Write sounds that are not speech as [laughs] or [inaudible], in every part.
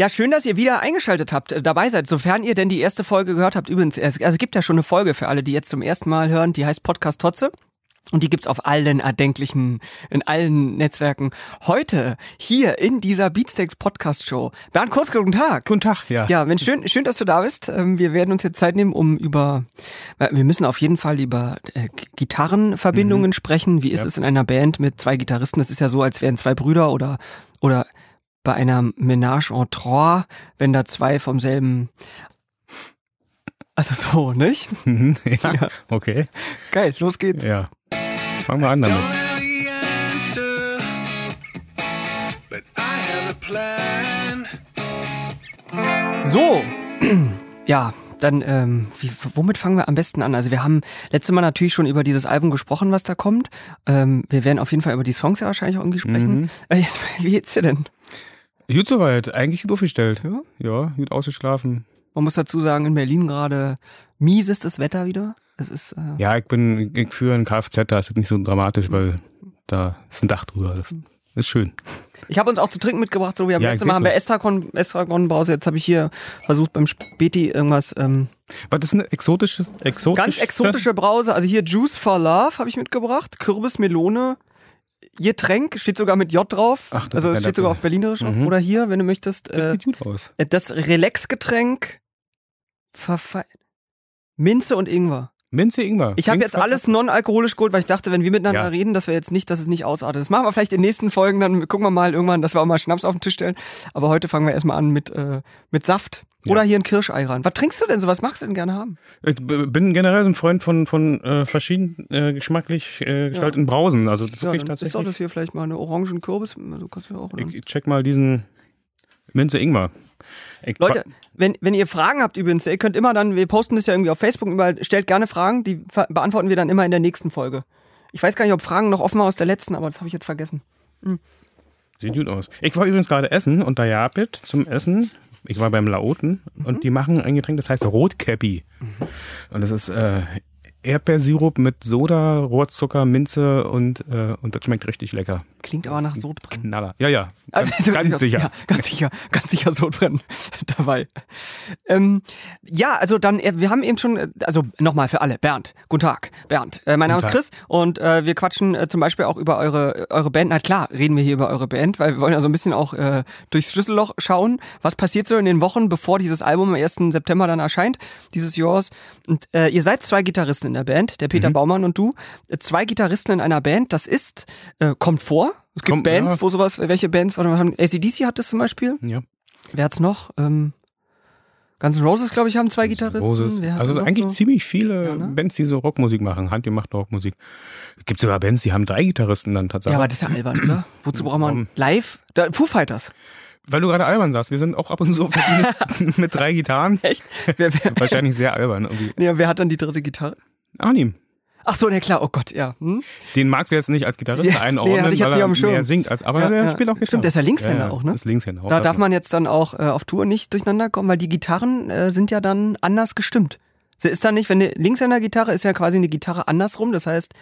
Ja, schön, dass ihr wieder eingeschaltet habt, äh, dabei seid, sofern ihr denn die erste Folge gehört habt. Übrigens, es, also es gibt ja schon eine Folge für alle, die jetzt zum ersten Mal hören, die heißt Podcast Totze. Und die gibt's auf allen erdenklichen, in allen Netzwerken. Heute, hier in dieser Beatsteaks Podcast Show. Bernd Kurz, guten Tag. Guten Tag, ja. Ja, Mensch, schön, schön, dass du da bist. Ähm, Wir werden uns jetzt Zeit nehmen, um über, äh, wir müssen auf jeden Fall über äh, Gitarrenverbindungen sprechen. Wie ist Ja. es in einer Band mit zwei Gitarristen? Das ist ja so, als wären zwei Brüder oder, oder bei einer Ménage en trois, wenn da zwei vom selben, also so, nicht? [laughs] Mhm, ja. Okay. Geil, los geht's. Ja. Fangen wir an damit. So, [clears throat] ja, dann, ähm, wie, womit fangen wir am besten an? Also wir haben letztes Mal natürlich schon über dieses Album gesprochen, was da kommt. Ähm, wir werden auf jeden Fall über die Songs ja wahrscheinlich auch irgendwie sprechen. Mhm. Äh, jetzt, [laughs] wie geht's dir denn? Gut soweit. Eigentlich gut aufgestellt. Ja? Ja, gut ausgeschlafen. Man muss dazu sagen, in Berlin gerade mies ist das Wetter wieder. Es ist, äh, Ja, ich bin, ich führe ein Kfz, da ist das nicht so dramatisch, weil da ist ein Dach drüber. Das ist schön. Ich habe uns auch zu trinken mitgebracht. So, wir haben Ja, letztes Mal haben wir Estragon, Estragon Brause. Jetzt habe ich hier versucht beim Späti irgendwas ähm, Was ist eine exotisches, exotisch? ganz exotische Brause. Also hier Juice for Love habe ich mitgebracht. Kürbis, Melone, Getränk steht sogar mit J drauf. Ach, das also steht sogar auf Berlinerisch. Mhm. Oder hier, wenn du möchtest. Das Äh, sieht gut aus. das Relax-Getränk, Minze und Ingwer. Minze Ingwer. Ich habe jetzt alles non-alkoholisch geholt, weil ich dachte, wenn wir miteinander Ja. reden, dass wir jetzt nicht, dass es nicht ausartet. Das machen wir vielleicht in den nächsten Folgen, dann gucken wir mal irgendwann, dass wir auch mal Schnaps auf den Tisch stellen. Aber heute fangen wir erstmal an mit, äh, mit Saft. Ja. Oder hier ein Kirschei ran. Was trinkst du denn so? Was magst du denn gerne haben? Ich bin generell so ein Freund von, von äh, verschieden äh, geschmacklich äh, gestalteten Brausen. Also das ist Ja, dann ist tatsächlich. das hier vielleicht mal eine Orangen-Kürbis. Also kannst du ja auch? Ich, ich check mal diesen Minze Ingwer. Ich Leute, wenn, wenn ihr Fragen habt übrigens, ihr könnt immer dann, wir posten das ja irgendwie auf Facebook, überall, stellt gerne Fragen, die beantworten wir dann immer in der nächsten Folge. Ich weiß gar nicht, ob Fragen noch offen waren aus der letzten, aber das habe ich jetzt vergessen. Sieht gut aus. Ich war übrigens gerade essen und da Japit zum Essen. Ich war beim Laoten und die machen ein Getränk, das heißt Rotkäppi. Und das ist äh, Erdbeersirup mit Soda, Rohrzucker, Minze und, äh, und das schmeckt richtig lecker. Klingt aber nach Sodbrennen. Knaller. Ja, ja. [laughs] Also, Ganz, ganz sicher. Ja, ganz sicher, ganz sicher Sodbrennen [laughs] dabei. Ähm, ja, also dann, äh, wir haben eben schon, äh, also nochmal für alle, Bernd, guten Tag, Bernd. Äh, mein Name ist. Chris und äh, wir quatschen äh, zum Beispiel auch über eure, eure Band. Na klar, reden wir hier über eure Band, weil wir wollen ja so ein bisschen auch äh, durchs Schlüsselloch schauen, was passiert so in den Wochen, bevor dieses Album am 1. September dann erscheint, dieses Yours. Und äh, ihr seid zwei Gitarristen in der Band, der Peter Mhm. Baumann und du. Zwei Gitarristen in einer Band, das ist, äh, kommt vor. Es gibt Kommt, Bands, ja. wo sowas, welche Bands, warte mal, haben, ACDC hat das zum Beispiel. Ja. Wer hat's noch? Ähm, Guns N' Roses, glaube ich, haben zwei Gitarristen. Roses. Also eigentlich so? ziemlich viele Ja, ne? Bands, die so Rockmusik machen, handgemachte Rockmusik. Gibt sogar Bands, die haben drei Gitarristen dann tatsächlich. Ja, aber das ist ja albern, oder? Wozu braucht man live? Da, Foo Fighters. Weil du gerade albern sagst, wir sind auch ab und zu [laughs] mit, mit drei Gitarren. Echt? Wer, wer, Wahrscheinlich sehr albern irgendwie. nee, wer hat dann die dritte Gitarre? Arnim. Ach so, ne klar, oh Gott, ja. Hm? Den magst du jetzt nicht als Gitarrist Yes, nee, einordnen, hatte ich weil er Schirm. mehr singt. Als, aber Ja, der ja. spielt auch Gitarre. Stimmt, der ist ja Linkshänder ja, auch, ne? Ist Linkshänder. Da darf man jetzt dann auch äh, auf Tour nicht durcheinander kommen, weil die Gitarren äh, sind ja dann anders gestimmt. Ist dann nicht, wenn eine Linkshänder-Gitarre ist ja quasi eine Gitarre andersrum, das heißt,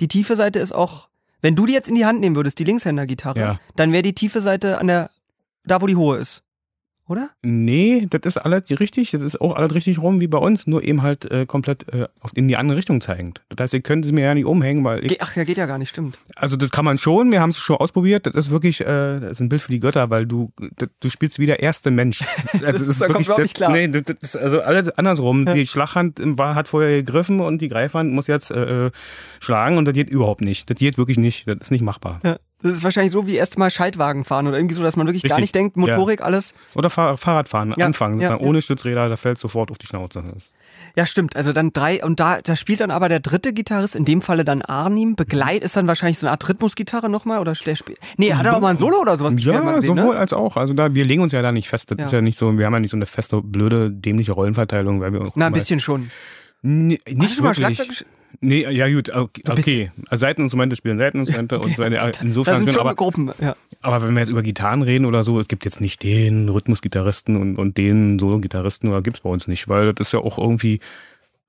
die tiefe Seite ist auch, wenn du die jetzt in die Hand nehmen würdest, die Linkshänder-Gitarre, Ja. dann wäre die tiefe Seite an der, da wo die hohe ist. Oder? Nee, das ist alles richtig. Das ist auch alles richtig rum wie bei uns, nur eben halt äh, komplett äh, in die andere Richtung zeigend. Das heißt, ihr könnt sie mir ja nicht umhängen, weil ich, Ach ja, geht ja gar nicht, stimmt. also das kann man schon. Wir haben es schon ausprobiert. Das ist wirklich, äh, das ist ein Bild für die Götter, weil du, das, du spielst wie der erste Mensch. [laughs] Also Das, ist Da kommt wirklich, das, nicht klar. Nee, das, das ist also alles andersrum. Die Schlaghand war, hat vorher gegriffen und die Greifhand muss jetzt äh, äh, schlagen und das geht überhaupt nicht. Das geht wirklich nicht. Das ist nicht machbar. Ja. Das ist wahrscheinlich so wie erst mal Schaltwagen fahren oder irgendwie so, dass man wirklich gar Richtig. nicht denkt, Motorik, alles. Oder Fahr Fahrradfahren Ja, anfangen, ja, ja. ohne Stützräder, da fällt sofort auf die Schnauze. Ja, stimmt. Also dann drei, und da, da spielt dann aber der dritte Gitarrist, in dem Falle dann Arnim. Begleit ist dann wahrscheinlich so eine Art Rhythmusgitarre nochmal oder der spielt. Nee, hat er auch mal ein Solo oder sowas gespielt, Ja, gesehen, sowohl ne? als auch. Also da, wir legen uns ja da nicht fest. Das Ja. ist ja nicht so, wir haben ja nicht so eine feste, blöde, dämliche Rollenverteilung, weil wir auch Na, ein mal- bisschen schon. Nee, Hast nicht du schon mal wirklich. Schlagzeug gesch- Nee, ja gut, okay. Okay. Also Seiteninstrumente spielen Seiteninstrumente [laughs] und wenn, Da insofern sind sind schon aber, Gruppen, ja. aber wenn wir jetzt über Gitarren reden oder so, es gibt jetzt nicht den Rhythmusgitarristen und, und den Solo-Gitarristen oder gibt's bei uns nicht, weil das ist ja auch irgendwie,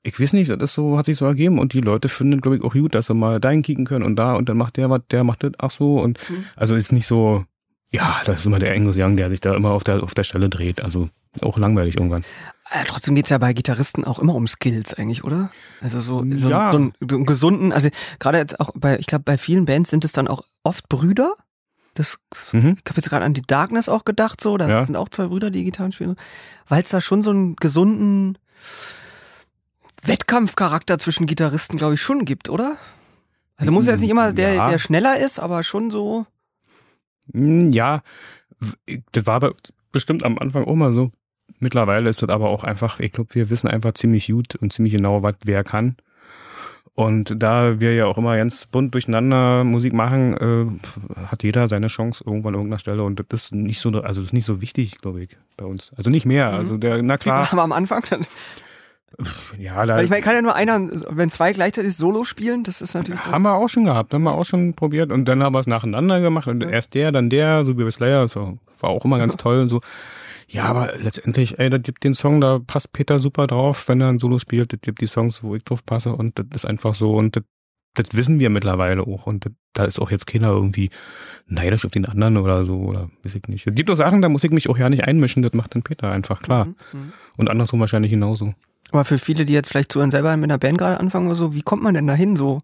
ich weiß nicht, das ist so, hat sich so ergeben und die Leute finden, glaube ich, auch gut, dass sie mal dahin kicken können und da und dann macht der was, der macht das, ach so und Mhm. also ist nicht so, Ja, das ist immer der Angus Young, der sich da immer auf der, auf der Stelle dreht. Also auch langweilig irgendwann. Äh, trotzdem geht's ja bei Gitarristen auch immer um Skills eigentlich, oder? Also so, so, Ja. so, einen, so einen gesunden, also gerade jetzt auch bei, ich glaube, bei vielen Bands sind es dann auch oft Brüder. Das, Mhm. ich habe jetzt gerade an die Darkness auch gedacht, so, da Ja. sind auch zwei Brüder, die Gitarren spielen, weil es da schon so einen gesunden Wettkampfcharakter zwischen Gitarristen, glaube ich, schon gibt, oder? Also muss jetzt nicht immer der, Ja. der schneller ist, aber schon so. Hm, Ja, das war aber bestimmt am Anfang auch mal so. Mittlerweile ist das aber auch einfach, ich glaube, wir wissen einfach ziemlich gut und ziemlich genau, was wer kann. Und da wir ja auch immer ganz bunt durcheinander Musik machen, äh, hat jeder seine Chance irgendwann an irgendeiner Stelle und das ist nicht so, also das ist nicht so wichtig, glaube ich, bei uns. Also nicht mehr. Also der, na klar, Aber am Anfang, dann, ja, da weil ich meine, kann ja nur einer, wenn zwei gleichzeitig Solo spielen, das ist natürlich. haben wir auch schon gehabt, haben wir auch schon probiert und dann haben wir es nacheinander gemacht und erst der, dann der, so wie bei Slayer, war, war auch immer ganz toll und so. Ja, aber letztendlich, ey, das gibt den Song, da passt Peter super drauf, wenn er ein Solo spielt, das gibt die Songs, wo ich drauf passe und das ist einfach so und das, das wissen wir mittlerweile auch und das, da ist auch jetzt keiner irgendwie neidisch auf den anderen oder so oder weiß ich nicht. Es gibt auch Sachen, da muss ich mich auch ja nicht einmischen, das macht dann Peter einfach, klar. Mhm, mhm. Und andersrum wahrscheinlich genauso. Aber für viele, die jetzt vielleicht zuhören, selber mit einer Band gerade anfangen oder so, wie kommt man denn dahin so?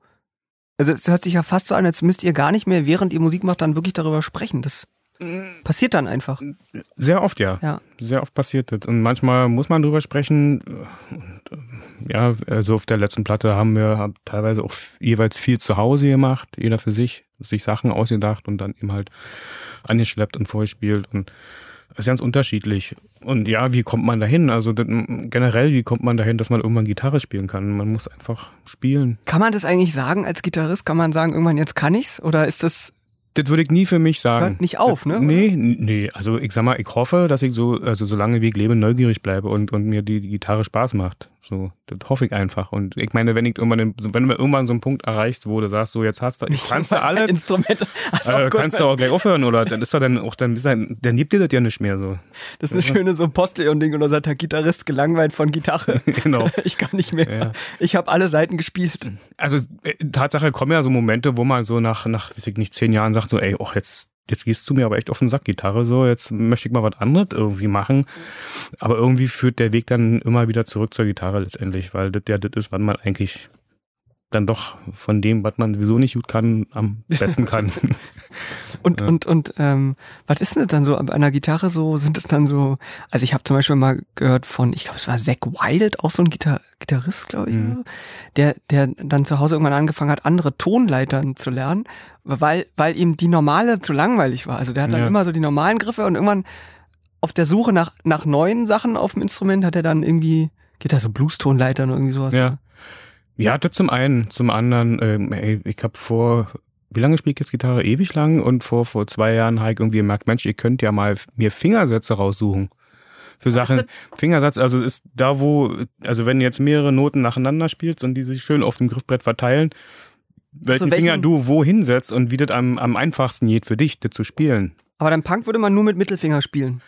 Also es hört sich ja fast so an, als müsst ihr gar nicht mehr, während ihr Musik macht, dann wirklich darüber sprechen. Das passiert dann einfach. Sehr oft, ja. Ja. Sehr oft passiert das. Und manchmal muss man drüber sprechen. Und, ja, also auf der letzten Platte haben wir haben teilweise auch jeweils viel zu Hause gemacht, jeder für sich, sich Sachen ausgedacht und dann eben halt angeschleppt und vorgespielt. Und das ist ganz unterschiedlich. Und ja, wie kommt man dahin? Also generell, wie kommt man dahin, dass man irgendwann Gitarre spielen kann? Man muss einfach spielen. Kann man das eigentlich sagen als Gitarrist? Kann man sagen, irgendwann jetzt kann ich's? Oder ist das, Das würde ich nie für mich sagen. Hört nicht auf, ne? Nee, nee. Also ich sag mal, ich hoffe, dass ich so, also solange wie ich lebe, neugierig bleibe und, und mir die, die Gitarre Spaß macht. So, das hoffe ich einfach. Und ich meine, wenn ich irgendwann, den- wenn du irgendwann so einen Punkt erreichst, wo du sagst, so jetzt hast du, ich kannst du [laughs] alle, Instrument. Also äh, kannst du auch gleich aufhören oder dann ist doch dann auch dann, dann dann gibt dir das ja nicht mehr so. das ist eine schöne so Postillon-Ding oder sagt der Gitarrist gelangweilt von Gitarre. [laughs] Genau. [laughs] Ich kann nicht mehr. Ja. Ich habe alle Seiten gespielt. Also äh, Tatsache kommen ja so Momente, wo man so nach, nach, weiß ich nicht, zehn Jahren sagt so, ey, oh, jetzt, jetzt gehst du mir aber echt auf den Sack, Gitarre, so, jetzt möchte ich mal was anderes irgendwie machen. Aber irgendwie führt der Weg dann immer wieder zurück zur Gitarre letztendlich, weil das ja das ist, was man eigentlich dann doch von dem, was man sowieso nicht gut kann, am besten kann. [laughs] Und, Ja. und, und, ähm, was ist denn das dann so bei einer Gitarre so? Sind es dann so, also ich habe zum Beispiel mal gehört von, ich glaube, es war Zack Wild, auch so ein Gitar Gitarrist, glaube ich, Mhm. so, der, der dann zu Hause irgendwann angefangen hat, andere Tonleitern zu lernen, weil, weil ihm die normale zu langweilig war. Also der hat dann Ja. immer so die normalen Griffe und irgendwann auf der Suche nach, nach neuen Sachen auf dem Instrument hat er dann irgendwie, geht da so Blues-Tonleitern oder irgendwie sowas. ja. Ja, das zum einen. Zum anderen, ähm, ey, ich habe vor, wie lange spiele ich jetzt Gitarre? Ewig lang. Und vor, vor zwei Jahren habe ich irgendwie gemerkt, Mensch, ihr könnt ja mal mir Fingersätze raussuchen. Für Sachen, Fingersatz, also ist da, wo, also wenn du jetzt mehrere Noten nacheinander spielst und die sich schön auf dem Griffbrett verteilen, welchen welchen- Finger du wo hinsetzt und wie das am, am einfachsten geht für dich, das zu spielen. Aber dann Punk würde man nur mit Mittelfinger spielen.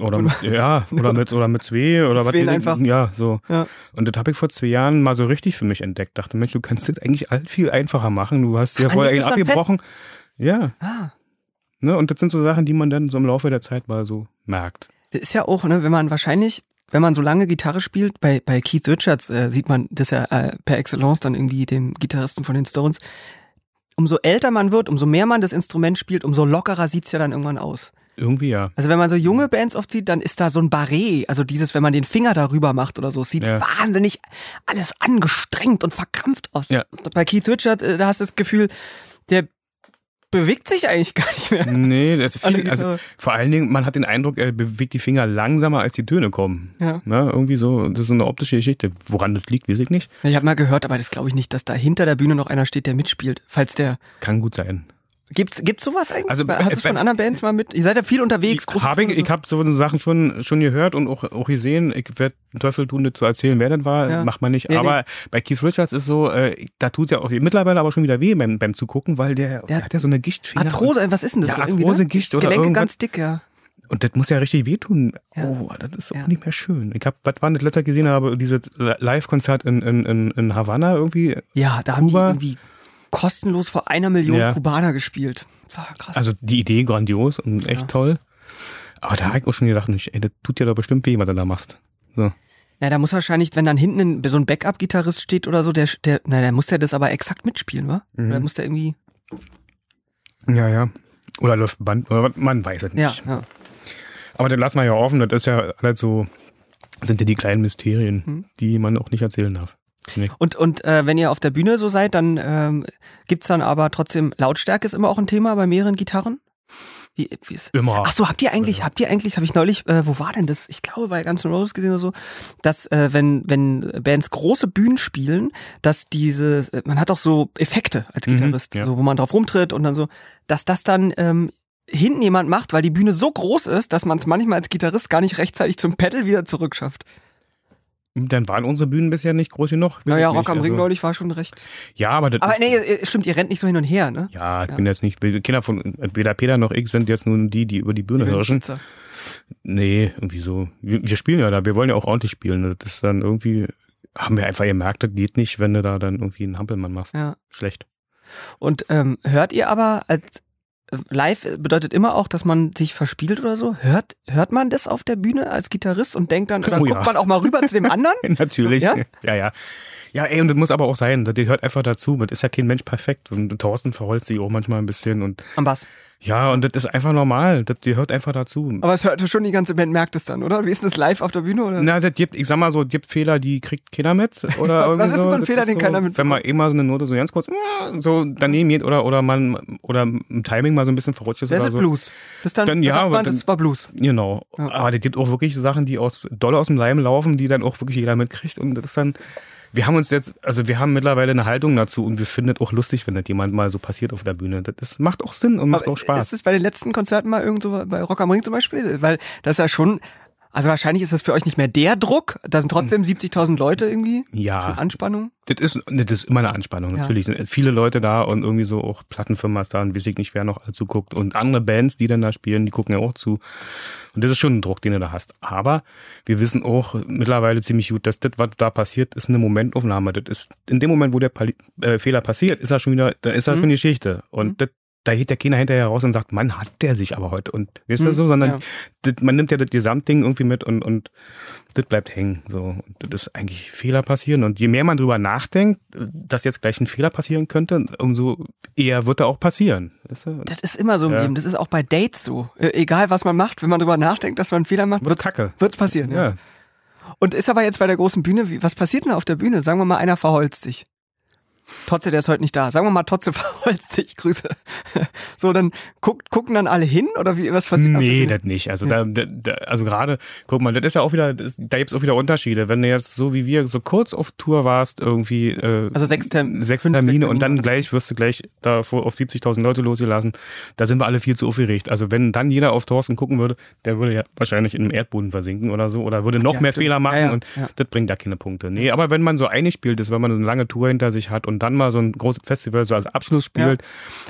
Oder mit, [laughs] ja, oder mit, oder mit zwei oder was. Weiß ich- einfach. Ja, so. Ja. Und das habe ich vor zwei Jahren mal so richtig für mich entdeckt. Dachte, Mensch, du kannst das eigentlich all viel einfacher machen. Du hast ja vorher einen abgebrochen. Ja. Ah. Ne? Und das sind so Sachen, die man dann so im Laufe der Zeit mal so merkt. Das ist ja auch, ne, wenn man wahrscheinlich, wenn man so lange Gitarre spielt, bei, bei Keith Richards äh, sieht man das ja äh, per Excellence dann irgendwie dem Gitarristen von den Stones. Umso älter man wird, umso mehr man das Instrument spielt, umso lockerer sieht's ja dann irgendwann aus. Irgendwie ja. Also wenn man so junge Bands oft sieht, dann ist da so ein Barret, also dieses, wenn man den Finger darüber macht oder so, sieht Ja. wahnsinnig alles angestrengt und verkrampft aus. Ja. Bei Keith Richards, äh, da hast du das Gefühl, der bewegt sich eigentlich gar nicht mehr. Nee, das An der viel, also vor allen Dingen, man hat den Eindruck, er bewegt die Finger langsamer, als die Töne kommen. Ja. Ne? Irgendwie so, das ist so eine optische Geschichte. Woran das liegt, weiß ich nicht. Ich habe mal gehört, aber das glaube ich nicht, dass da hinter der Bühne noch einer steht, der mitspielt. Falls der Das kann gut sein. Gibt's, gibt's sowas eigentlich? Also, Hast du von anderen Bands mal mit? Ihr seid ja viel unterwegs. Hab ich Touren und ich habe so Sachen schon schon gehört und auch, auch gesehen. Ich werde Teufel tun, nicht zu erzählen, wer das war. Ja. Macht man nicht. Nee, nee. aber bei Keith Richards ist so, äh, da tut ja auch mittlerweile aber schon wieder weh beim, beim Zugucken, weil der, der hat ja so eine Gichtfinger. Arthrose, was ist denn das? Ja, so irgendwie, Arthrose, ne? Gicht oder Gelenke irgendwas. ganz dick, ja. Und das muss ja richtig wehtun. Ja. Oh, das ist auch Ja. nicht mehr schön. Ich habe, was war das letzte gesehen habe, dieses Live-Konzert in, in, in, in Havanna irgendwie. Ja, da haben die Kuba. irgendwie kostenlos vor einer Million Ja. Kubaner gespielt. War krass. Also die Idee grandios und echt Ja. toll. Aber da habe ich auch schon gedacht, ey, das tut dir doch bestimmt weh, was du da machst. So. na, da muss wahrscheinlich, wenn dann hinten ein, so ein Backup-Gitarrist steht oder so, der, der, na, der muss der das aber exakt mitspielen, wa? Mhm. Oder muss der irgendwie, Ja, ja. Oder läuft Band, oder man weiß es ja, nicht. ja. Aber das lassen wir ja offen, das ist ja alles so, sind ja die kleinen Mysterien, Mhm. die man auch nicht erzählen darf. Nee. Und, und äh, wenn ihr auf der Bühne so seid, dann ähm, gibt's dann aber trotzdem, Lautstärke ist immer auch ein Thema bei mehreren Gitarren? Wie, wie ist, Immer. Ach so, habt ihr eigentlich, habt ihr eigentlich, habe ich neulich, äh, wo war denn das? Ich glaube bei Guns N' Roses gesehen oder so, dass äh, wenn wenn Bands große Bühnen spielen, dass diese, äh, man hat auch so Effekte als Mhm, Gitarrist, ja. so wo man drauf rumtritt und dann so, dass das dann ähm, hinten jemand macht, weil die Bühne so groß ist, dass man es manchmal als Gitarrist gar nicht rechtzeitig zum Pedal wieder zurückschafft. Dann waren unsere Bühnen bisher nicht groß genug. Naja, Rock nicht. am Ring Also, neulich war schon recht. Ja, aber das Aber ist, nee, äh, stimmt, ihr rennt nicht so hin und her, ne? Ja, ich Ja. bin jetzt nicht, Kinder von, weder Peter noch ich sind jetzt nun die, die über die Bühne hirschen. Pizza. Nee, irgendwie so. Wir, wir spielen ja da, wir wollen ja auch ordentlich spielen. Das ist dann irgendwie, haben wir einfach gemerkt, das geht nicht, wenn du da dann irgendwie einen Hampelmann machst. Ja. Schlecht. Und ähm, hört ihr aber als live bedeutet immer auch, dass man sich verspielt oder so? Hört hört man das auf der Bühne als Gitarrist und denkt dann oder Oh guckt ja. man auch mal rüber zu dem anderen? [laughs] Natürlich. Ja? Ja? ja, ja. ey, und das muss aber auch sein. Das gehört einfach dazu. Das ist ja kein Mensch perfekt. Und Thorsten verholzt sich auch manchmal ein bisschen. Und Am Bass. Ja, und das ist einfach normal. Das gehört einfach dazu. Aber es hört schon die ganze Band merkt es dann, oder? Wie ist das live auf der Bühne oder? Na, das gibt, ich sag mal so, es gibt Fehler, die kriegt keiner mit. [laughs] Oder Was- irgendwie was ist so ein Das Fehler, den so, keiner mitbekommt? Wenn man eh mal so eine Note so ganz kurz so daneben geht oder, oder man, oder im Timing mal so ein bisschen verrutscht ist das oder ist so. Blues. Das dann, Dann ja, man, dann- das war Blues. Genau. Ja. Aber es gibt auch wirklich Sachen, die aus, doll aus dem Leim laufen, die dann auch wirklich jeder mitkriegt. Und das ist dann, wir haben uns jetzt, also wir haben mittlerweile eine Haltung dazu und wir finden es auch lustig, wenn das jemand mal so passiert auf der Bühne. Das macht auch Sinn und macht Aber auch Spaß. Ist es bei den letzten Konzerten mal irgend so bei Rock am Ring zum Beispiel? Weil das ist ja schon, also wahrscheinlich ist das für euch nicht mehr der Druck. Da sind trotzdem 70.000 Leute irgendwie. Ja. Schon Anspannung. Das ist, das ist immer eine Anspannung, Ja. natürlich. sind viele Leute da und irgendwie so auch Plattenfirmen ist da und weiß ich nicht, wer noch zuguckt. Und andere Bands, die dann da spielen, die gucken ja auch zu. Und das ist schon ein Druck, den du da hast. Aber wir wissen auch mittlerweile ziemlich gut, dass das, was da passiert, ist eine Momentaufnahme. Das ist, in dem Moment, wo der Pali äh, Fehler passiert, ist er schon wieder, dann ist er Mhm. schon Geschichte. Und das, da geht der keiner hinterher raus und sagt, Mann, hat der sich aber heute. Und weißt du Mhm, so, sondern ja. das, man nimmt ja das Gesamtding irgendwie mit und, und das bleibt hängen. So. Und das ist eigentlich Fehler passieren. Und je mehr man drüber nachdenkt, dass jetzt gleich ein Fehler passieren könnte, umso eher wird er auch passieren. Weißt du? Das ist immer so im Ja. Leben. Das ist auch bei Dates so. Äh, egal, was man macht, wenn man drüber nachdenkt, dass man einen Fehler macht, kacke. Wird's passieren, ja. Ja. Und ist aber jetzt bei der großen Bühne, wie, was passiert denn auf der Bühne? Sagen wir mal, einer verholzt sich. Totze, der ist heute nicht da. Sagen wir mal, Totze [laughs] verholzt sich. Grüße. So, dann guckt, gucken dann alle hin oder wie, was passiert? Nee, Bühne? das nicht. Also da, da, da also gerade, guck mal, das ist ja auch wieder, das, da gibt's auch wieder Unterschiede. Wenn du jetzt so wie wir so kurz auf Tour warst, irgendwie äh, Also sechs, Term sechs Termine sechs und dann Termine. gleich wirst du gleich da vor, auf 70.000 Leute losgelassen. Da sind wir alle viel zu aufgeregt. Also wenn dann jeder auf Thorsten gucken würde, der würde ja wahrscheinlich in dem Erdboden versinken oder so oder würde noch Ja, mehr stimmt. Fehler machen Ja, ja, und ja. das bringt da keine Punkte. Nee, aber wenn man so eingespielt ist, wenn man so eine lange Tour hinter sich hat und dann mal so ein großes Festival so als Abschluss spielt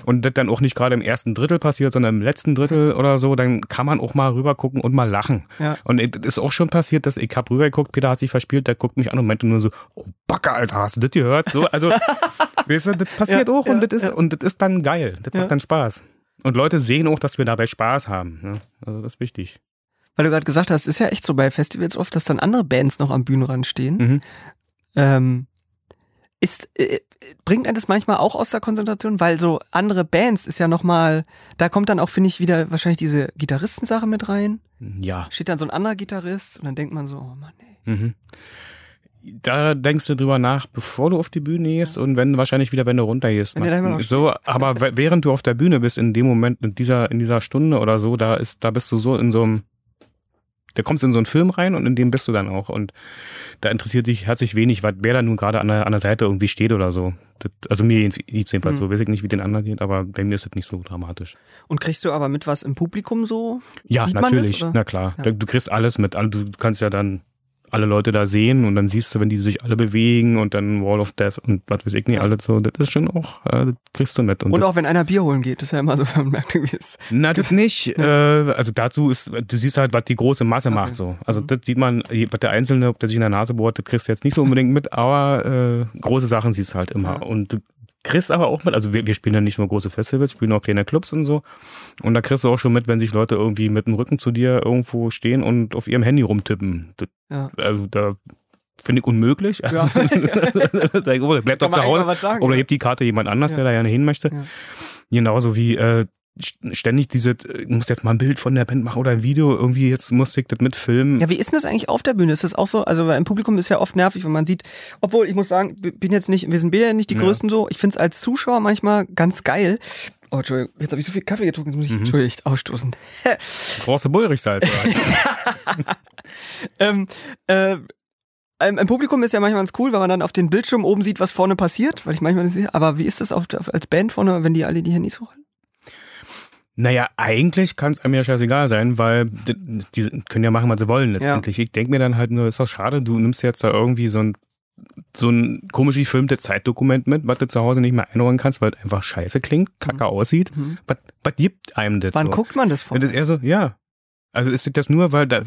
und das dann auch nicht gerade im ersten Drittel passiert, sondern im letzten Drittel oder so, dann kann man auch mal rüber gucken und mal lachen. Ja. Und es ist auch schon passiert, dass ich hab rübergeguckt, Peter hat sich verspielt, der guckt mich an und meinte nur so, oh Backe, Alter, hast du das gehört? So, also, [laughs] weißt du, das passiert Ja, auch und ja, das ist, ja. und das ist dann geil. Das Ja. macht dann Spaß. Und Leute sehen auch, dass wir dabei Spaß haben. Ne? Also das ist wichtig. Weil du gerade gesagt hast, ist ja echt so bei Festivals oft, dass dann andere Bands noch am Bühnenrand stehen. Mhm. Ähm, ist, äh, bringt einen das manchmal auch aus der Konzentration? Weil so andere Bands ist ja nochmal, da kommt dann auch, finde ich, wieder wahrscheinlich diese Gitarristensache mit rein. Ja. Steht dann so ein anderer Gitarrist und dann denkt man so, oh Mann, ey. Mhm. Da denkst du drüber nach, bevor du auf die Bühne gehst und wenn wahrscheinlich wieder, wenn du runtergehst. Noch so, [laughs] aber während du auf der Bühne bist, in dem Moment, in dieser, in dieser Stunde oder so, da ist, da bist du so in so einem, da kommst du in so einen Film rein und in dem bist du dann auch. Und da interessiert dich herzlich wenig, wer da nun gerade an der, an der Seite irgendwie steht oder so. Das, also mir geht's jedenfalls Mhm. so. Weiß ich nicht, wie den anderen geht, aber bei mir ist das nicht so dramatisch. Und kriegst du aber mit was im Publikum so? Ja, natürlich. das? Na klar. Ja. Du, du kriegst alles mit. Also Du kannst ja dann alle Leute da sehen und dann siehst du, wenn die sich alle bewegen und dann Wall of Death und was weiß ich nicht, alles so. Das ist schon auch, äh, das kriegst du mit. Und, das, auch wenn einer Bier holen geht, das ist ja immer so, [laughs] man merkt irgendwie es. na, das nicht. [laughs] äh, also dazu ist, du siehst halt, was die große Masse macht. so. Also das sieht man, was der Einzelne, ob der sich in der Nase bohrt, das kriegst du jetzt nicht so unbedingt mit, aber äh, große Sachen siehst du halt immer. Ja. Und kriegst aber auch mit, also wir, wir spielen ja nicht nur große Festivals, spielen auch kleine Clubs und so. Und da kriegst du auch schon mit, wenn sich Leute irgendwie mit dem Rücken zu dir irgendwo stehen und auf ihrem Handy rumtippen. Das, Ja. Also da finde ich unmöglich. Ja. Bleib doch zu Hause. Oder hebt die Karte jemand anders, Ja. der da gerne hin möchte. Genauso wie äh, ständig diese, äh, ich muss jetzt mal ein Bild von der Band machen oder ein Video, irgendwie jetzt musste ich das mitfilmen. Ja, wie ist denn das eigentlich auf der Bühne? Ist das auch so? Also im Publikum ist ja oft nervig, wenn man sieht, obwohl ich muss sagen, bin jetzt nicht, wir sind beide nicht die Ja. Größten so. Ich finde es als Zuschauer manchmal ganz geil. Oh, Entschuldigung, jetzt habe ich so viel Kaffee getrunken, jetzt muss ich, Mhm. Entschuldigung, ausstoßen. Brauchst du Bullrichsalz? [laughs] ähm, äh, im, Publikum ist ja manchmal ganz cool, weil man dann auf den Bildschirm oben sieht, was vorne passiert, weil ich manchmal nicht sehe. Aber wie ist das auf, als Band vorne, wenn die alle die Handys holen? Naja, eigentlich kann es einem ja scheißegal sein, weil die, die können ja machen, was sie wollen letztendlich. Ich denke mir dann halt nur, ist doch schade, du nimmst jetzt da irgendwie so ein so ein komisch gefilmtes Zeitdokument mit, was du zu Hause nicht mehr einräumen kannst, weil es einfach scheiße klingt, kacke aussieht. Mhm. Was, was gibt einem das Wann so? guckt man das vor? Das ist eher so, ja. Also ist das nur, weil da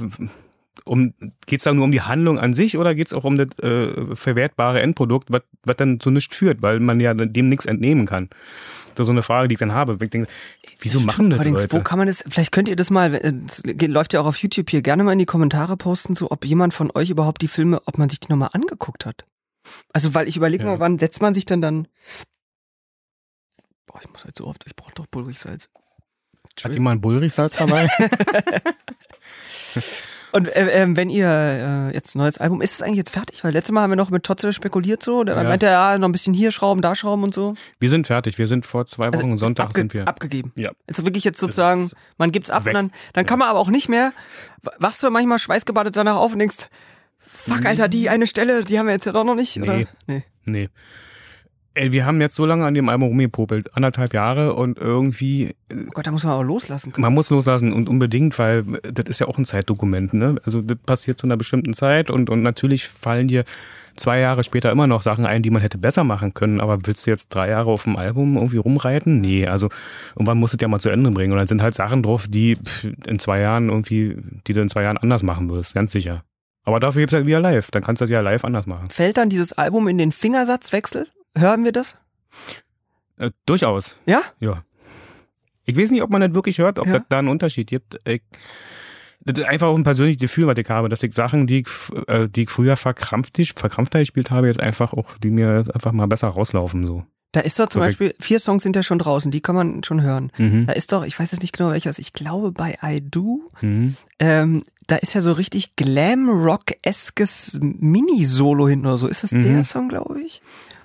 um geht's da nur um die Handlung an sich oder geht's auch um das äh, verwertbare Endprodukt, was dann zu nichts führt, weil man ja dem nichts entnehmen kann. Das ist so eine Frage, die ich dann habe. Ich denke, wieso machen das Allerdings, Leute? wo kann man das, vielleicht könnt ihr das mal, äh, es geht- läuft ja auch auf YouTube hier, gerne mal in die Kommentare posten, so ob jemand von euch überhaupt die Filme, ob man sich die nochmal angeguckt hat. Also, weil ich überlege Ja. mal, wann setzt man sich denn dann. Boah, ich muss halt so oft, ich brauche doch Pulversalz. Hat jemand Bullrichsalz dabei? [laughs] Und äh, ähm, wenn ihr äh, jetzt ein neues Album, ist es eigentlich jetzt fertig? Weil letztes Mal haben wir noch mit Totze spekuliert so, der Ja. meinte ja noch ein bisschen hier schrauben, da schrauben und so. wir sind fertig. Wir sind vor zwei Wochen Also, Sonntag sind wir. abgegeben. Ja. Ist wirklich jetzt sozusagen, man gibt's ab weg. und dann, dann kann man aber auch nicht mehr, wachst du manchmal schweißgebadet danach auf und denkst, fuck, Alter, die eine Stelle, die haben wir jetzt ja doch noch nicht, oder? Nee. Nee. Ey, wir haben jetzt so lange an dem Album rumgepopelt, anderthalb Jahre und irgendwie Oh Gott, da muss man auch loslassen können. Man muss loslassen und unbedingt, weil das ist ja auch ein Zeitdokument, ne? Also das passiert zu einer bestimmten Zeit und, und natürlich fallen dir zwei Jahre später immer noch Sachen ein, die man hätte besser machen können, aber willst du jetzt drei Jahre auf dem Album irgendwie rumreiten? Nee, also irgendwann musst du es ja mal zu Ende bringen und dann sind halt Sachen drauf, die in zwei Jahren irgendwie, die du in zwei Jahren anders machen wirst, ganz sicher. Aber dafür gibt's halt wieder live, dann kannst du das ja live anders machen. Fällt dann dieses Album in den Fingersatzwechsel? Hören wir das? Äh, durchaus, Ja? ja. Ich weiß nicht, ob man das wirklich hört, ob Ja. das da einen Unterschied gibt. Ich, das ist einfach auch ein persönliches Gefühl, was ich habe, dass ich Sachen, die ich, äh, die ich früher verkrampft, verkrampfter gespielt habe, jetzt einfach auch, die mir jetzt einfach mal besser rauslaufen, so. Da ist doch zum Korrekt. Beispiel, vier Songs sind ja schon draußen, die kann man schon hören. Mhm. Da ist doch, ich weiß jetzt nicht genau welches, ich glaube bei I Do, Mhm. ähm, da ist ja so richtig Glam-Rock-eskes Mini-Solo hinten oder so. Ist das Mhm. der Song, glaube ich?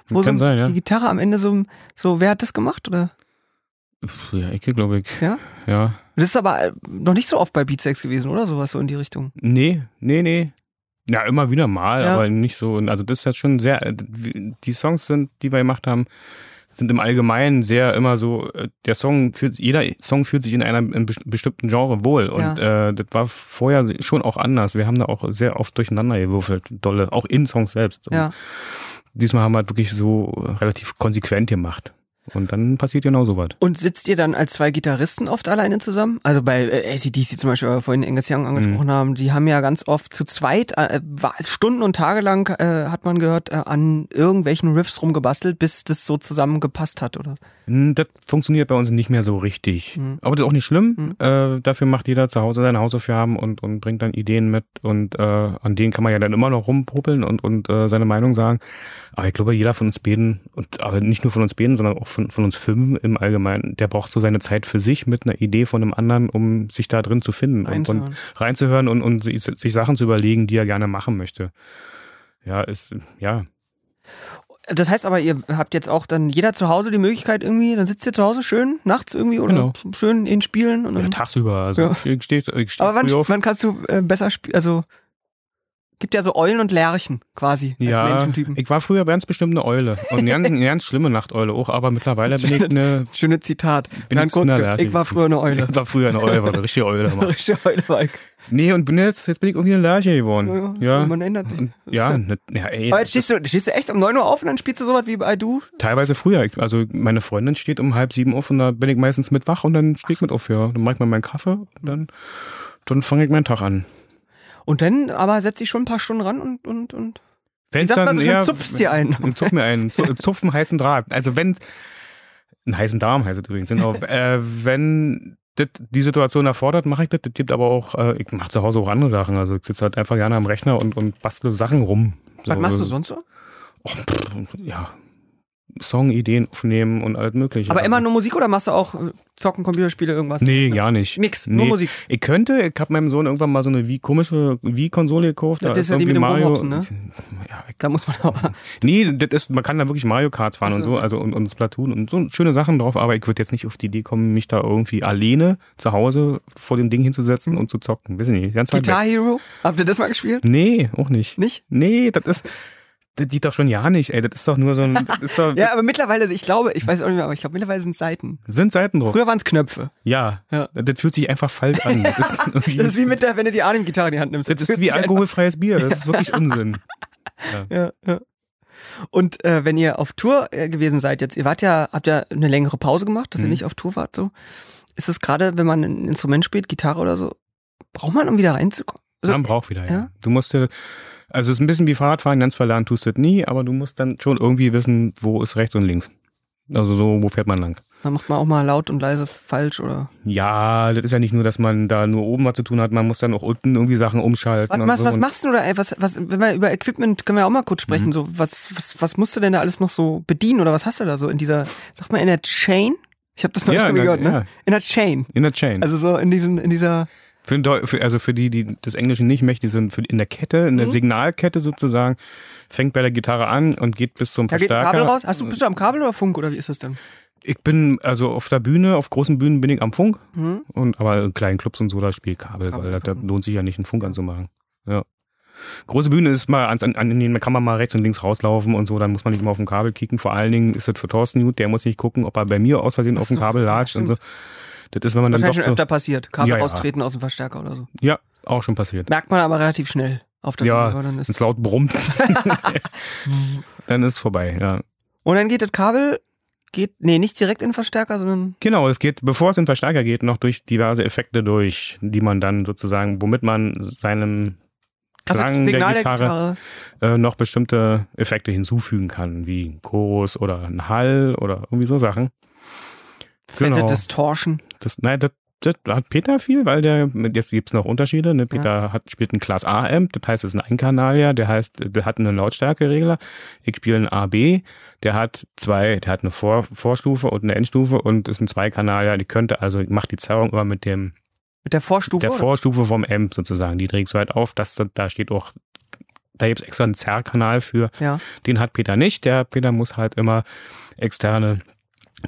Wo Kann so sein, ja. die Gitarre am Ende so, so, wer hat das gemacht, oder? Ja, ich glaube ich. Ja? Ja. Das ist aber äh, noch nicht so oft bei Beatsex gewesen, oder? Sowas so in die Richtung. Nee, nee, nee. Ja, immer wieder mal, Ja. aber nicht so. Also das ist jetzt schon sehr, äh, die Songs sind, die wir gemacht haben, sind im Allgemeinen sehr immer so, äh, der Song fühlt, jeder Song fühlt sich in einem in bes- bestimmten Genre wohl. Und äh, das war vorher schon auch anders. Wir haben da auch sehr oft durcheinander gewürfelt, dolle, auch in Songs selbst. Und Ja. Diesmal haben wir halt wirklich so relativ konsequent gemacht. Und dann passiert genau sowas. Und sitzt ihr dann als zwei Gitarristen oft alleine zusammen? Also bei äh, ACDC zum Beispiel, weil wir vorhin Angus Young angesprochen haben, die haben ja ganz oft zu zweit, äh, Stunden und Tage lang äh, hat man gehört, äh, an irgendwelchen Riffs rumgebastelt, bis das so zusammengepasst hat, oder? Hm, Das funktioniert bei uns nicht mehr so richtig. Mhm. Aber das ist auch nicht schlimm. Äh, dafür macht jeder zu Hause seine Hausaufgaben und, und bringt dann Ideen mit. Und äh, an denen kann man ja dann immer noch rumpopeln und, und äh, seine Meinung sagen. Aber ich glaube, jeder von uns beiden, und aber nicht nur von uns beiden, sondern auch von, von uns Filmen im Allgemeinen, der braucht so seine Zeit für sich mit einer Idee von einem anderen, um sich da drin zu finden und, Reinzuhören. und reinzuhören und, und sich, sich Sachen zu überlegen, die er gerne machen möchte. Ja, ist, ja, Das heißt aber, ihr habt jetzt auch dann jeder zu Hause die Möglichkeit irgendwie, dann sitzt ihr zu Hause schön nachts irgendwie oder Genau. schön in Spielen und ja tagsüber. Also Ja. ich stehe ich steh Aber wann, wann kannst du äh, besser spielen? Also gibt ja so Eulen und Lerchen quasi als Ja, Menschentypen. ich war früher ganz bestimmt eine Eule. Und eine ganz, eine ganz schlimme Nachteule auch, aber mittlerweile bin ich eine, Schöne Zitat. bin ich Lerche. ich war früher eine Eule. Ich war früher eine Eule, war eine richtige Eule. Mann. [laughs] Richtige Eule war ich. Nee, und bin jetzt, jetzt bin ich irgendwie eine Lerche geworden. Ja, Ja. Man ändert sich. Ja, [laughs] ne, ja, ey, Aber jetzt stehst du, stehst du echt um 9 Uhr auf und dann spielst du sowas wie bei Du? teilweise früher. Ich, also meine Freundin steht um halb sieben auf und da bin ich meistens mit wach und dann stehe ich mit auf. Ja. Dann mache ich mir meinen Kaffee und dann, dann fange ich meinen Tag an. Und dann aber setzt dich schon ein paar Stunden ran und, und, und Wenn's sagt man dann so eher- zupfst dir einen. [laughs] Zupf mir einen. Zu- Zupfen heißen Draht. Also wenn, einen heißen Darm heißt es übrigens, genau. [laughs] äh, wenn das die Situation erfordert, mache ich das. Das gibt aber auch, äh, ich mache zu Hause auch andere Sachen. Also ich sitze halt einfach gerne am Rechner und, und bastle Sachen rum. Was So, machst du äh, sonst so? Oh, pff, ja, Songideen aufnehmen und alles mögliche. Aber immer nur Musik oder machst du auch äh, Zocken, Computerspiele, irgendwas? Nee, gar nicht. Nix, nur Musik. Ich könnte, ich habe meinem Sohn irgendwann mal so eine Wii, komische Wii-Konsole gekauft. Ja, da das ist ja die mit dem Rumhopsen, ne? Ja, Da muss man aber. nee, das ist, man kann da wirklich Mario Kart fahren Ach und so. so, also und, und Splatoon und so schöne Sachen drauf, aber ich würde jetzt nicht auf die Idee kommen, mich da irgendwie alleine zu Hause vor dem Ding hinzusetzen und zu zocken. Wissen nicht, ganz Guitar. Hero? Habt ihr das mal gespielt? Nee, auch nicht. Nicht? Nee, das ist, das sieht doch schon ja nicht, ey. Das ist doch nur so ein, das [laughs] ist doch, Ja, aber mittlerweile, ich glaube, ich weiß auch nicht mehr, aber ich glaube, mittlerweile sind es Seiten. sind Seiten drauf. Früher waren es Knöpfe. Ja, Ja. das fühlt sich einfach falsch an. Das ist, [laughs] Das ist wie mit der, wenn du die Arnim-Gitarre in die Hand nimmst. das ist wie alkoholfreies Bier. Das ist wirklich Unsinn. Ja, ja. Und äh, wenn ihr auf Tour äh, gewesen seid jetzt, ihr wart ja, habt ja eine längere Pause gemacht, dass ihr Mhm. nicht auf Tour wart, so. Ist es gerade, wenn man ein Instrument spielt, Gitarre oder so, braucht man, um wieder reinzukommen? Also, Man braucht wieder, ja. Ja? Du musst ja, also es ist ein bisschen wie Fahrradfahren, ganz verlernt tust du das nie, aber du musst dann schon irgendwie wissen, wo ist rechts und links. Also so, wo fährt man lang? dann macht man auch mal laut und leise falsch oder. Ja, das ist ja nicht nur, dass man da nur oben was zu tun hat, man muss dann auch unten irgendwie Sachen umschalten. Was, was, so. was machst du da, ey, was, was, wenn wir über Equipment können wir auch mal kurz sprechen, Mhm. so, was, was, was musst du denn da alles noch so bedienen oder was hast du da so in dieser, sag mal, in der Chain? Ich habe das noch Ja, nicht mal gehört, ne? ja. In der Chain. in der Chain. Also so in diesen, in dieser, Für, für, also für die, die das Englische nicht mächtig sind, für, in der Kette, in der Mhm. Signalkette sozusagen, fängt bei der Gitarre an und geht bis zum da geht Verstärker. Kabel raus. Hast du, bist du am Kabel oder Funk oder wie ist das denn? Ich bin, also auf der Bühne, auf großen Bühnen bin ich am Funk, Mhm. und aber in kleinen Clubs und so, da spielt Kabel, Kabel, weil da, lohnt sich ja nicht, einen Funk anzumachen. Ja. Große Bühne ist mal, an, an, an denen kann man mal rechts und links rauslaufen und so, dann muss man nicht mal auf dem Kabel kicken. Vor allen Dingen ist das für Thorsten gut, der muss nicht gucken, ob er bei mir aus Versehen auf dem Kabel latscht und so. Das ist, wenn man dann Wahrscheinlich schon so, öfter passiert. Kabel Ja, ja. raustreten aus dem Verstärker oder so. ja, auch schon passiert. Merkt man aber relativ schnell auf der Ja, wenn ist es laut brummt, [laughs] dann ist vorbei, ja. Und dann geht das Kabel, geht, nee, nicht direkt in den Verstärker, sondern Genau, es geht, bevor es in den Verstärker geht, noch durch diverse Effekte durch, die man dann sozusagen, womit man seinem also Klang Signal der Gitarre, äh, noch bestimmte Effekte hinzufügen kann, wie ein Chorus oder ein Hall oder irgendwie so Sachen. Fette Genau. Distortion. Das, nein, das, das hat Peter viel, weil der, jetzt gibt's noch Unterschiede. Ne? Peter hat, spielt einen Class A-Amp, das heißt, es ist ein Einkanalier, der heißt, der hat einen Lautstärkeregler. Ich spiele einen AB, der hat zwei, der hat eine Vor Vorstufe und eine Endstufe und ist ein Zweikanalier. Die könnte, also macht die Zerrung immer mit dem, Mit der Vorstufe. der oder? Vorstufe vom Amp sozusagen. Die trägt so weit auf, dass da, da steht auch, da gibt's extra einen Zerrkanal für. ja. Den hat Peter nicht. Der Peter muss halt immer externe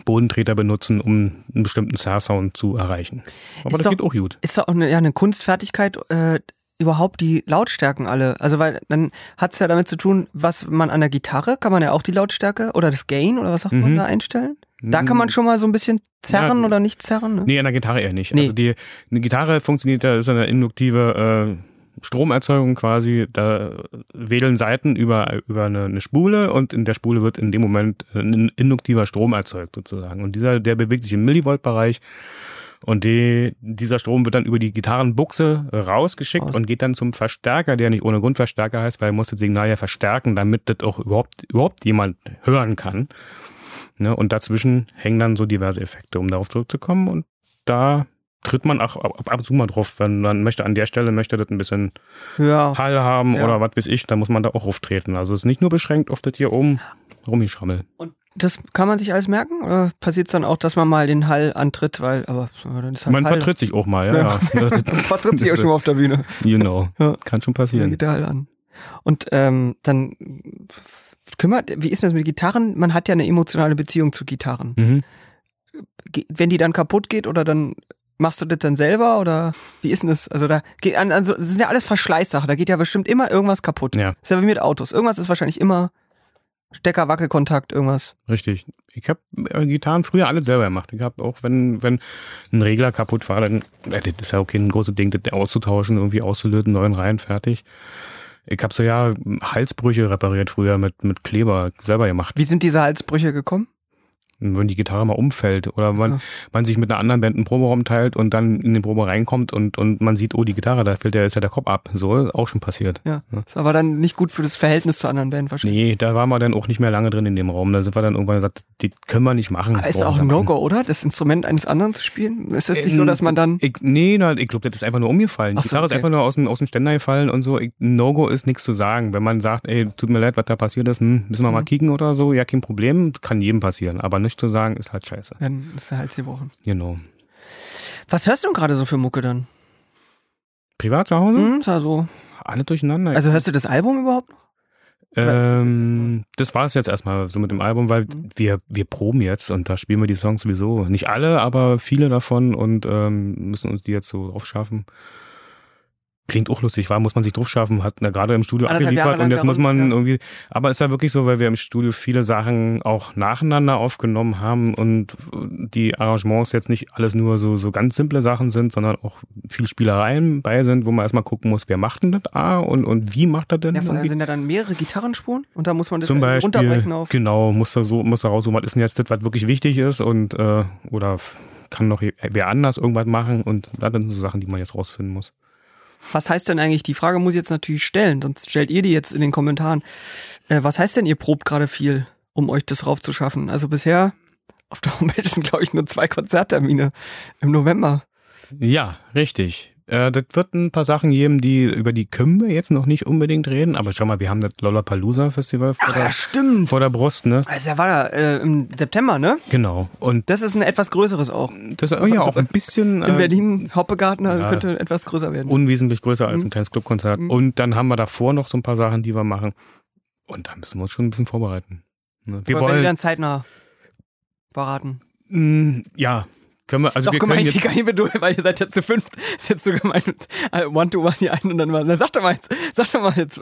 Bodentreter benutzen, um einen bestimmten Zerr-Sound zu erreichen. Aber Ist das doch- geht auch gut. Ist doch auch eine, ja, eine Kunstfertigkeit, äh, überhaupt die Lautstärken alle. Also weil dann hat's ja damit zu tun, was man an der Gitarre, kann man ja auch die Lautstärke oder das Gain oder was sagt man Mhm. da einstellen? Da kann man schon mal so ein bisschen zerren Ja. oder nicht zerren. Ne? Nee, an der Gitarre eher nicht. Nee. Also die eine Gitarre funktioniert ja, ist eine induktive äh, Stromerzeugung quasi. Da wedeln Seiten über, über eine, eine Spule und in der Spule wird in dem Moment ein induktiver Strom erzeugt sozusagen. Und dieser, der bewegt sich im Millivoltbereich. Und die, dieser Strom wird dann über die Gitarrenbuchse rausgeschickt Raus. und geht dann zum Verstärker, der nicht ohne Grund Verstärker heißt, weil er muss das Signal ja verstärken, damit das auch überhaupt, überhaupt jemand hören kann. Ne? Und dazwischen hängen dann so diverse Effekte, um darauf zurückzukommen. Und da tritt man auch ab, ab und zu mal drauf, wenn man möchte an der Stelle, möchte das ein bisschen Ja. Hall haben Ja. oder was weiß ich, dann muss man da auch auftreten. Also es ist nicht nur beschränkt auf das hier oben rumgeschrammel. Und das kann man sich alles merken? Oder passiert es dann auch, dass man mal den Hall antritt, weil, aber dann halt Man Hall. vertritt sich auch mal, ja. Ja. [laughs] vertritt sich auch schon mal auf der Bühne. Genau. Ja. Kann schon Dann passieren. geht der Hall an. Und ähm, dann kümmert, wie ist das mit Gitarren? Man hat ja eine emotionale Beziehung zu Gitarren. Mhm. Wenn die dann kaputt geht oder dann machst du das dann selber oder wie ist denn das? Also da geht an, also das sind ja alles Verschleißsachen, da geht ja bestimmt immer irgendwas kaputt. Ja. Das ist ja wie mit Autos. Irgendwas ist wahrscheinlich immer Stecker, Wackelkontakt, irgendwas. Richtig. Ich habe äh, Gitarren früher alle selber gemacht. Ich habe auch, wenn, wenn ein Regler kaputt war, dann äh, das ist ja okay, ein großes Ding, das auszutauschen, irgendwie auszulöten, neuen rein, fertig. Ich habe so ja Halsbrüche repariert früher mit, mit Kleber selber gemacht. Wie sind diese Halsbrüche gekommen? Wenn die Gitarre mal umfällt oder man, Ja. man sich mit einer anderen Band einen Proberaum teilt und dann in den Probe reinkommt und, und man sieht, oh, die Gitarre, da fällt ja jetzt ja der Kopf ab. So ist auch schon passiert. Ja. Ist aber dann nicht gut für das Verhältnis zur anderen Band wahrscheinlich. Nee, da waren wir dann auch nicht mehr lange drin in dem Raum. Da sind wir dann irgendwann gesagt, die können wir nicht machen. Aber ist auch ein. No-Go, oder? Das Instrument eines anderen zu spielen? Ist das nicht so, dass man dann. Ich, nee, na, ich glaube, das ist einfach nur umgefallen. Ach Die so, Gitarre okay. ist einfach nur aus dem, aus dem Ständer gefallen und so. No-Go ist nichts zu sagen. Wenn man sagt, ey, tut mir leid, was da passiert ist, hm, müssen wir mal Mhm. kicken oder so, ja, kein Problem, kann jedem passieren. Aber nicht zu sagen, ist halt scheiße. Dann ist der Hals gebrochen. Genau. Was hörst du denn gerade so für Mucke dann? Privat zu Hause? Hm, ist also, Alle durcheinander. also hörst du das Album überhaupt noch? das ähm, das war es jetzt erstmal so mit dem Album, weil Mhm. wir, wir proben jetzt und da spielen wir die Songs sowieso. Nicht alle, aber viele davon und ähm, müssen uns die jetzt so drauf schaffen. Klingt auch lustig, war, muss man sich drauf schaffen, hat na, gerade im Studio Anderthalb abgeliefert und jetzt muss man ja. irgendwie, aber ist ja wirklich so, weil wir im Studio viele Sachen auch nacheinander aufgenommen haben und die Arrangements jetzt nicht alles nur so, so ganz simple Sachen sind, sondern auch viel Spielereien bei sind, wo man erstmal gucken muss, wer macht denn das A und, und wie macht er denn? Ja, vor allem sind ja dann mehrere Gitarrenspuren und da muss man das Zum Beispiel, runterbrechen auf. genau, muss da so, muss da raus, was ist denn jetzt das, was wirklich wichtig ist und, äh, oder kann noch wer anders irgendwas machen und das sind so Sachen, die man jetzt rausfinden muss. Was heißt denn eigentlich, die Frage muss ich jetzt natürlich stellen, sonst stellt ihr die jetzt in den Kommentaren. Äh, was heißt denn, ihr probt gerade viel, um euch das raufzuschaffen? Also bisher auf der Homepage sind, glaube ich, nur zwei Konzerttermine im November. Ja, richtig. Äh, das wird ein paar Sachen geben, die, über die können wir jetzt noch nicht unbedingt reden, aber schau mal, wir haben das Lollapalooza Festival vor, Ach ja, der, stimmt. vor der Brust, ne? Also da war da äh, im September, ne? Genau. Und Das ist ein etwas größeres auch. das ist ja auch ein bisschen In äh, Berlin, Hoppegarten ja. könnte etwas größer werden. unwesentlich größer als Mhm. ein kleines Clubkonzert. Mhm. Und dann haben wir davor noch so ein paar Sachen, die wir machen. Und da müssen wir uns schon ein bisschen vorbereiten. Ne? Wir Aber wenn wir wollen, dann zeitnah verraten. mh, ja, können wir, also Doch wir gemein, können wie jetzt, geil, wenn du, weil ihr seid ja zu fünft, [laughs] ist jetzt so gemein, äh, One-to-One hier ein und dann mal, na, sag doch mal jetzt, sag doch mal jetzt.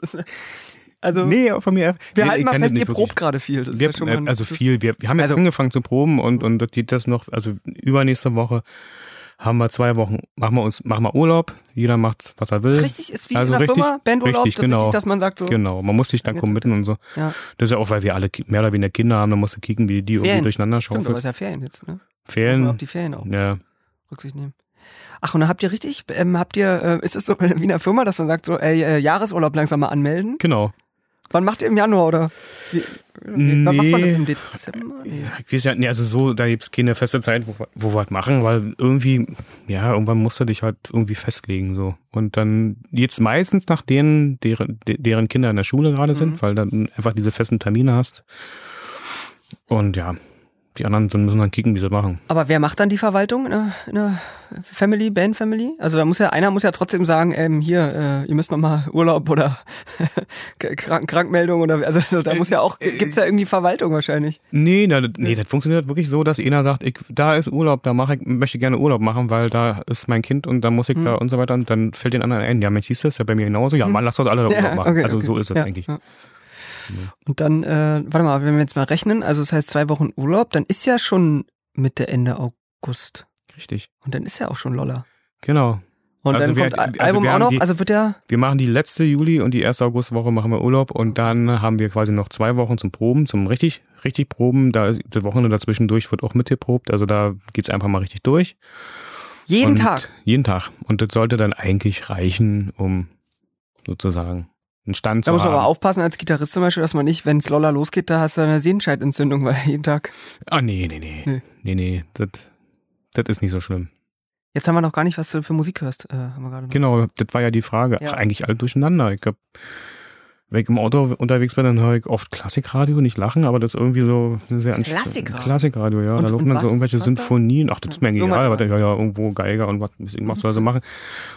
Also, nee, von mir, wir nee, halten mal fest, ihr probt gerade viel. Das Wir, ja schon mal ein also viel. Wir, wir haben jetzt Also- angefangen zu proben und, und das geht das noch, also übernächste Woche haben wir zwei Wochen, machen wir uns, machen wir Urlaub. Jeder macht, was er will. Richtig ist wie Also in der richtig- Firma, Bandurlaub, richtig, das genau. richtig, dass man sagt so, Genau, man muss sich dann committen und so. ja, Das ist ja auch, weil wir alle mehr oder weniger Kinder haben, dann musst du kicken, wie die irgendwie durcheinander stimmt, aber schaufeln. ist ja Ferien jetzt, ne? Ferien. auf die Ferien auch Ja. Rücksicht nehmen. Ach, und dann habt ihr richtig, ähm, habt ihr, äh, ist es so [laughs] wie in der Firma, dass man sagt so, ey, äh, Jahresurlaub langsam mal anmelden? Genau. Wann macht ihr im Januar oder? Wie, wann macht man das Nee. im Dezember? Nee. Ja, ich weiß ja, nee, also so, da gibt's keine feste Zeit, wo, wir- wo wir was machen, weil irgendwie, ja, irgendwann musst du dich halt irgendwie festlegen, so. Und dann jetzt meistens nach denen, deren, de- deren Kinder in der Schule gerade Mhm. sind, weil dann einfach diese festen Termine hast. Und ja, die anderen müssen dann kicken, wie sie machen. Aber wer macht dann die Verwaltung in der, in der Family, Band Family? Also da muss ja, einer muss ja trotzdem sagen, ähm, hier, äh, ihr müsst noch mal Urlaub oder [laughs] Krank Krankmeldung oder, also, da muss ja auch, gibt's ja irgendwie Verwaltung wahrscheinlich. Nee, na, das- nee, das funktioniert wirklich so, dass einer sagt, ich, da ist Urlaub, da mache ich, möchte ich gerne Urlaub machen, weil da ist mein Kind und da muss ich da und so weiter und dann fällt den anderen ein, ja Mensch, siehst du, ist ja bei mir genauso, ja, man, lass doch alle Urlaub Ja, machen. okay, also okay. so ist es Ja, eigentlich. ja. Und dann, äh, warte mal, wenn wir jetzt mal rechnen, also das heißt zwei Wochen Urlaub, dann ist ja schon Mitte, Ende August. Richtig. Und dann ist ja auch schon Loller. Genau. Und Also dann wir- kommt Al- also Album auch noch, die- also wird der, Wir machen die letzte Juli und die erste Augustwoche machen wir Urlaub und dann haben wir quasi noch zwei Wochen zum Proben, zum richtig, richtig Proben. Da ist das Wochenende dazwischendurch wird auch mitgeprobt, also da geht's einfach mal richtig durch. jeden und Tag. Jeden Tag. Und das sollte dann eigentlich reichen, um sozusagen einen Stand Da zu muss man aber aufpassen als Gitarrist zum Beispiel, dass man nicht, wenn es Loller losgeht, da hast du eine Sehenscheidentzündung, weil jeden Tag. Ah, nee, nee, nee. Nee. Nee, nee, das, das ist nicht so schlimm. Jetzt haben wir noch gar nicht, was du für Musik hörst, äh, haben wir gerade noch. Genau, das war ja die Frage. Ja. Ach, eigentlich alle durcheinander. Ich glaub, wenn ich im Auto unterwegs bin, dann höre ich oft Klassikradio, nicht lachen, aber das ist irgendwie so sehr. Klassikradio? Klassikradio, ja. Und- da laufen dann so was? irgendwelche Was da? Sinfonien. Ach, das ist mir eigentlich Irgendwann egal, aber da ja, ja irgendwo Geiger und was Musik machst du also machen.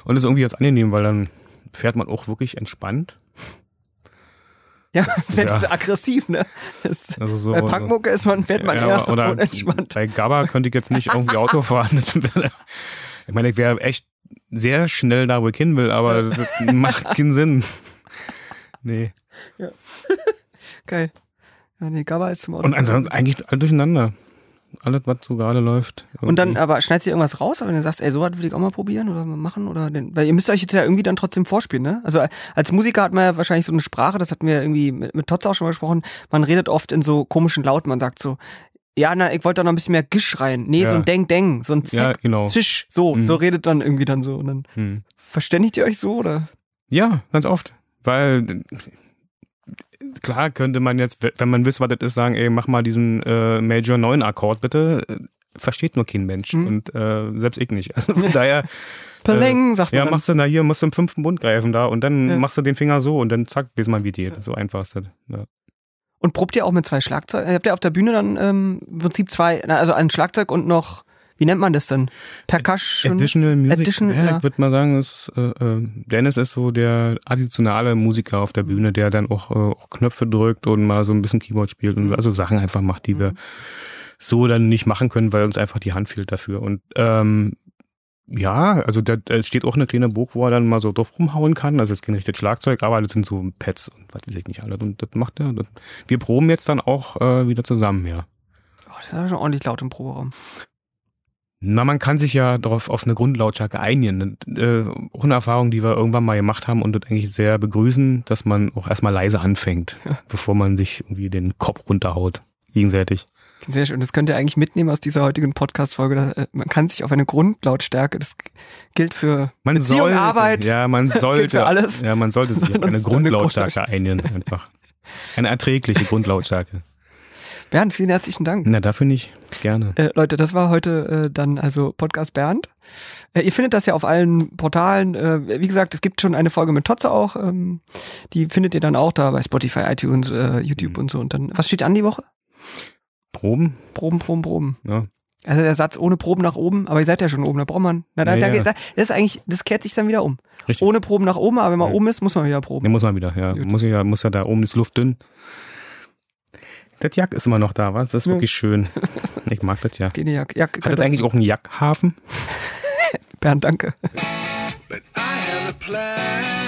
Und das ist irgendwie jetzt angenehm, weil dann fährt man auch wirklich entspannt. [laughs] Ja, wenn Ja. ja. aggressiv, ne? Das, [laughs] Also so, bei Punkmucke ist man, fährt man ja, eher oder [laughs] unentspannt. bei Gabba könnte ich jetzt nicht irgendwie Auto fahren. Ich meine, ich wäre echt sehr schnell da, wo ich hin will, aber das macht keinen Sinn. Nee. Geil. Ja, nee, Gabba ist zum Auto. Und ansonsten eigentlich alle durcheinander. Alles, was so gerade läuft. Und dann, irgendwie. aber schneidest du irgendwas raus, aber wenn du sagst, ey, sowas will ich auch mal probieren oder machen oder denn, weil ihr müsst euch jetzt ja irgendwie dann trotzdem vorspielen, ne? Also als Musiker hat man ja wahrscheinlich so eine Sprache, das hatten wir irgendwie mit, mit Tots auch schon mal gesprochen, man redet oft in so komischen Lauten, man sagt so, Ja, na, ich wollte da noch ein bisschen mehr Gisch rein. Nee, so Ja. ein Deng-Deng, so ein Zick, Ja, genau. Zisch, so, Mhm. so redet dann irgendwie dann so. Und dann Hm. verständigt ihr euch so, oder? Ja, ganz oft. Weil klar könnte man jetzt, wenn man wisst, was das ist, sagen, ey, mach mal diesen äh, Major 9 Akkord bitte. Äh, Versteht nur kein Mensch. Mhm. Und äh, selbst ich nicht. [laughs] Also von daher, Peleng, sagt man ja, dann. machst du na hier, musst du im fünften Bund greifen da und dann Ja. machst du den Finger so und dann zack, bis man wie geht. So einfach ist das. Ja. Und probt ihr auch mit zwei Schlagzeug? Habt ihr auf der Bühne dann ähm, im Prinzip zwei, na, also ein Schlagzeug und noch, wie nennt man das denn? Percussion? Additional Music. Additional, ja, ja. Ich würde mal sagen, ist, äh, äh, Dennis ist so der additionale Musiker auf der Bühne, der dann auch, äh, auch Knöpfe drückt und mal so ein bisschen Keyboard spielt und also Sachen einfach macht, die wir so dann nicht machen können, weil uns einfach die Hand fehlt dafür. Und ähm, ja, also da, da steht auch eine kleine Burg, wo er dann mal so drauf rumhauen kann. Also es ist kein richtiges Schlagzeug, aber das sind so Pads und was weiß ich nicht alle. Und das macht er. Das, wir proben jetzt dann auch äh, wieder zusammen, ja. Oh, das ist ja schon ordentlich laut im Proberaum. Na, man kann sich ja darauf auf eine Grundlautstärke einigen. Äh, auch eine Erfahrung, die wir irgendwann mal gemacht haben und das eigentlich sehr begrüßen, dass man auch erstmal leise anfängt, bevor man sich irgendwie den Kopf runterhaut. Gegenseitig. Sehr schön. Das könnt ihr eigentlich mitnehmen aus dieser heutigen Podcast-Folge. Äh, Man kann sich auf eine Grundlautstärke, das gilt für Man Beziehung, sollte, Arbeit. Ja, man [laughs] sollte. für alles. Ja, man sollte sich [laughs] auf eine Grundlautstärke einigen, einfach. Eine erträgliche [laughs] Grundlautstärke. Bernd, vielen herzlichen Dank. Na, dafür nicht. Gerne. Äh, Leute, das war heute äh, dann also Podcast Bernd. Äh, ihr findet das ja auf allen Portalen. Äh, wie gesagt, es gibt schon eine Folge mit Totze auch. Ähm, die findet ihr dann auch da bei Spotify, iTunes, äh, YouTube Mhm. und so. Und dann, was steht an die Woche? Proben? Proben, Proben, Proben. Ja. Also der Satz ohne Proben nach oben, aber ihr seid ja schon oben, da braucht man. Na, da, Ja, da, ja. da, das ist eigentlich, das kehrt sich dann wieder um. Richtig. Ohne Proben nach oben, aber wenn man Ja. oben ist, muss man wieder proben. Den muss man wieder, ja. Gut. Muss ja, muss ja da oben ist Luft dünn. Das Jack ist immer noch da, was? Das ist Ja. wirklich schön. [laughs] Ich mag das ja. Gene Jack. Jack Hat das eigentlich auch einen Jackhafen? [laughs] Bernd, danke. But I have a plan.